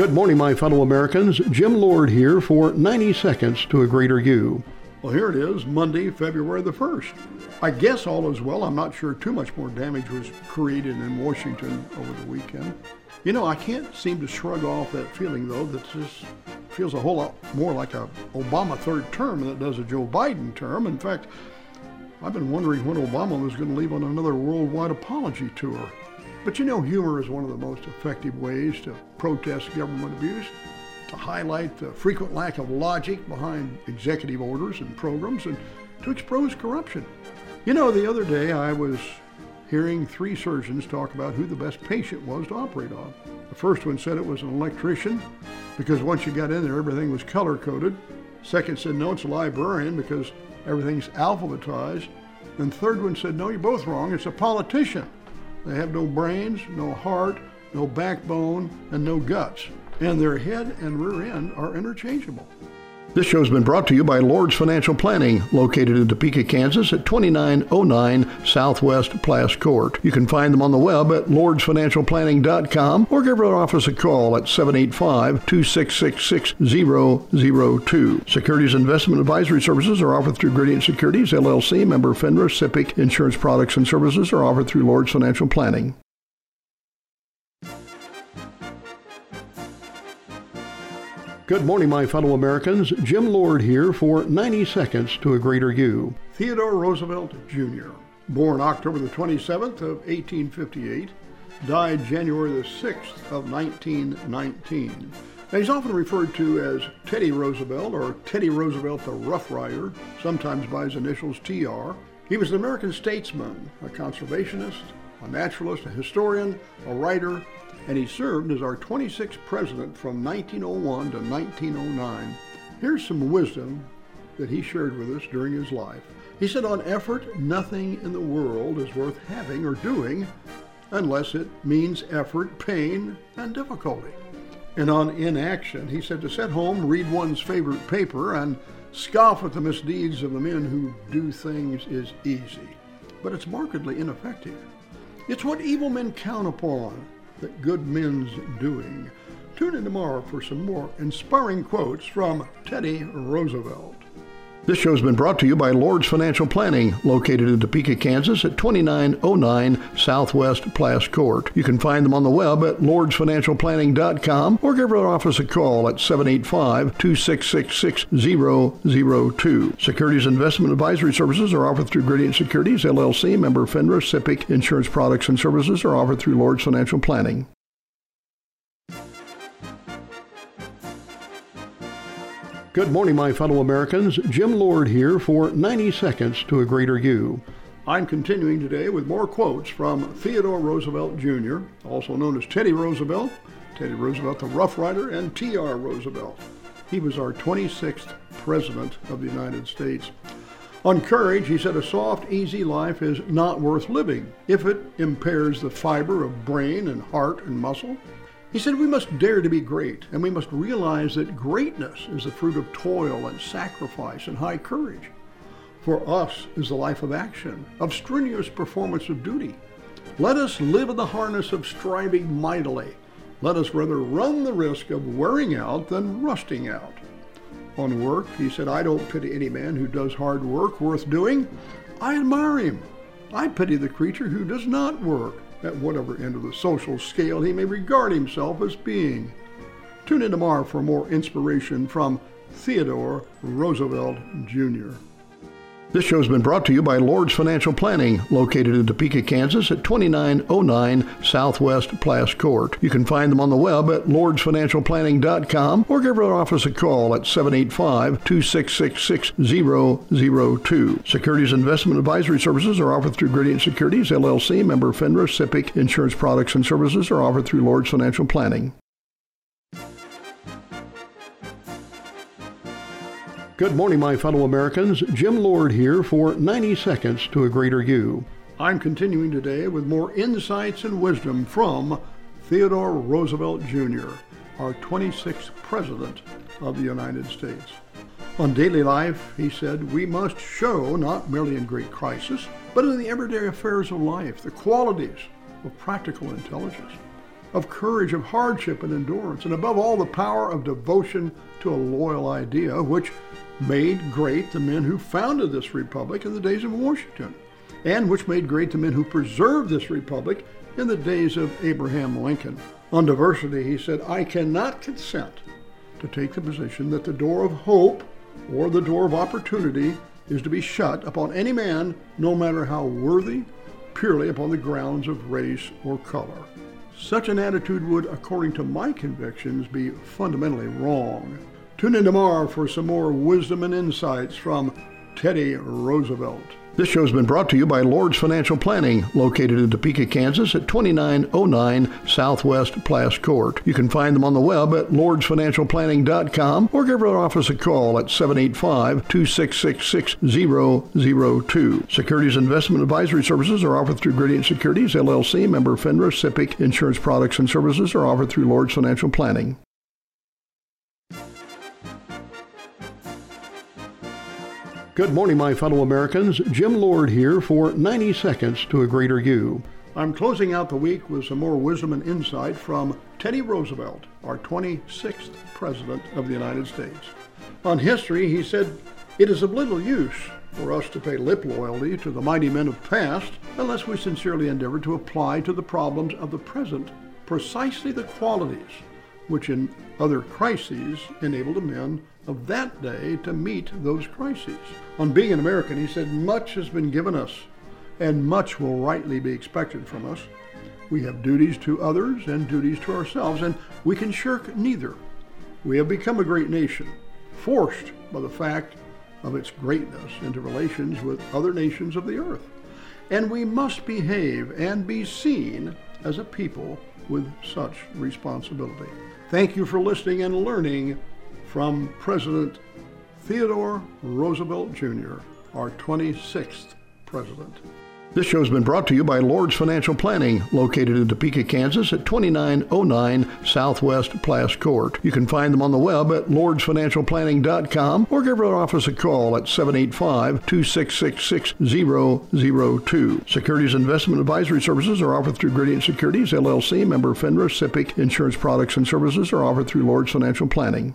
Good morning, my fellow Americans. Jim Lord here for 90 Seconds to a Greater You. Well, here it is, Monday, February the 1st. I guess all is well. I'm not sure too much more damage was created in Washington over the weekend. You know, I can't seem to shrug off that feeling, though, that this feels a whole lot more like a Obama third term than it does a Joe Biden term. In fact, I've been wondering when Obama was going to leave on another worldwide apology tour. But you know, humor is one of the most effective ways to protest government abuse, to highlight the frequent lack of logic behind executive orders and programs, and to expose corruption. You know, the other day I was hearing three surgeons talk about who the best patient was to operate on. The first one said it was an electrician because once you got in there, everything was color coded. Second said, no, it's a librarian because everything's alphabetized. And third one said, no, you're both wrong, it's a politician they have no brains, no heart, no backbone, and no guts. And their head and rear end are interchangeable. This show has been brought to you by Lord's Financial Planning, located in Topeka, Kansas at 2909 Southwest Plass Court. You can find them on the web at lordsfinancialplanning.com or give our office a call at 785-266-6002. Securities Investment Advisory Services are offered through Gradient Securities, LLC, member FINRA, SIPC. Insurance products and services are offered through Lord's Financial Planning. Good morning, my fellow Americans. Jim Lord here for 90 Seconds to a Greater You. Theodore Roosevelt Jr., born October the 27th of 1858, died January the 6th of 1919. Now, he's often referred to as Teddy Roosevelt or Teddy Roosevelt the Rough Rider, sometimes by his initials TR. He was an American statesman, a conservationist, a naturalist, a historian, a writer, and he served as our 26th president from 1901 to 1909. Here's some wisdom that he shared with us during his life. He said, On effort, nothing in the world is worth having or doing unless it means effort, pain, and difficulty. And on inaction, he said, To sit home, read one's favorite paper, and scoff at the misdeeds of the men who do things is easy, but it's markedly ineffective. It's what evil men count upon that good men's doing. Tune in tomorrow for some more inspiring quotes from Teddy Roosevelt. This show has been brought to you by Lord's Financial Planning, located in Topeka, Kansas at 2909 Southwest Plass Court. You can find them on the web at lordsfinancialplanning.com or give our office a call at 785-266-6002. Securities Investment Advisory Services are offered through Gradient Securities, LLC, member FINRA, SIPC. Insurance products and services are offered through Lord's Financial Planning. Good morning, my fellow Americans. Jim Lord here for 90 Seconds to a Greater You. I'm continuing today with more quotes from Theodore Roosevelt Jr., also known as Teddy Roosevelt, Teddy Roosevelt the Rough Rider, and T.R. Roosevelt. He was our 26th President of the United States. On courage, he said, a soft, easy life is not worth living if it impairs the fiber of brain and heart and muscle he said we must dare to be great, and we must realize that greatness is the fruit of toil and sacrifice and high courage. For us is the life of action, of strenuous performance of duty. Let us live in the harness of striving mightily. Let us rather run the risk of wearing out than rusting out. On work, he said, I don't pity any man who does hard work worth doing. I admire him. I pity the creature who does not work at whatever end of the social scale he may regard himself as being. Tune in tomorrow for more inspiration from Theodore Roosevelt Jr. This show has been brought to you by Lord's Financial Planning, located in Topeka, Kansas at 2909 Southwest Plass Court. You can find them on the web at lordsfinancialplanning.com or give our office a call at 785-266-6002. Securities Investment Advisory Services are offered through Gradient Securities, LLC, member FINRA, SIPC. Insurance products and services are offered through Lord's Financial Planning. Good morning, my fellow Americans. Jim Lord here for 90 Seconds to a Greater You. I'm continuing today with more insights and wisdom from Theodore Roosevelt Jr., our 26th President of the United States. On daily life, he said, we must show, not merely in great crisis, but in the everyday affairs of life, the qualities of practical intelligence. Of courage, of hardship and endurance, and above all, the power of devotion to a loyal idea, which made great the men who founded this republic in the days of Washington, and which made great the men who preserved this republic in the days of Abraham Lincoln. On diversity, he said, I cannot consent to take the position that the door of hope or the door of opportunity is to be shut upon any man, no matter how worthy, purely upon the grounds of race or color. Such an attitude would, according to my convictions, be fundamentally wrong. Tune in tomorrow for some more wisdom and insights from Teddy Roosevelt. This show has been brought to you by Lord's Financial Planning, located in Topeka, Kansas at 2909 Southwest Plass Court. You can find them on the web at lordsfinancialplanning.com or give our office a call at 785 266 6002. Securities Investment Advisory Services are offered through Gradient Securities, LLC, member FINRA, SIPC. Insurance products and services are offered through Lord's Financial Planning. Good morning, my fellow Americans. Jim Lord here for 90 Seconds to a Greater You. I'm closing out the week with some more wisdom and insight from Teddy Roosevelt, our 26th President of the United States. On history, he said, It is of little use for us to pay lip loyalty to the mighty men of past unless we sincerely endeavor to apply to the problems of the present precisely the qualities which in other crises enabled the men of that day to meet those crises. On being an American, he said, Much has been given us, and much will rightly be expected from us. We have duties to others and duties to ourselves, and we can shirk neither. We have become a great nation, forced by the fact of its greatness into relations with other nations of the earth. And we must behave and be seen as a people with such responsibility. Thank you for listening and learning from President Theodore Roosevelt Jr., our 26th president. This show has been brought to you by Lord's Financial Planning, located in Topeka, Kansas at 2909 Southwest Plass Court. You can find them on the web at lordsfinancialplanning.com or give our office a call at 785 266 6002. Securities Investment Advisory Services are offered through Gradient Securities, LLC, member FINRA, SIPC. Insurance products and services are offered through Lord's Financial Planning.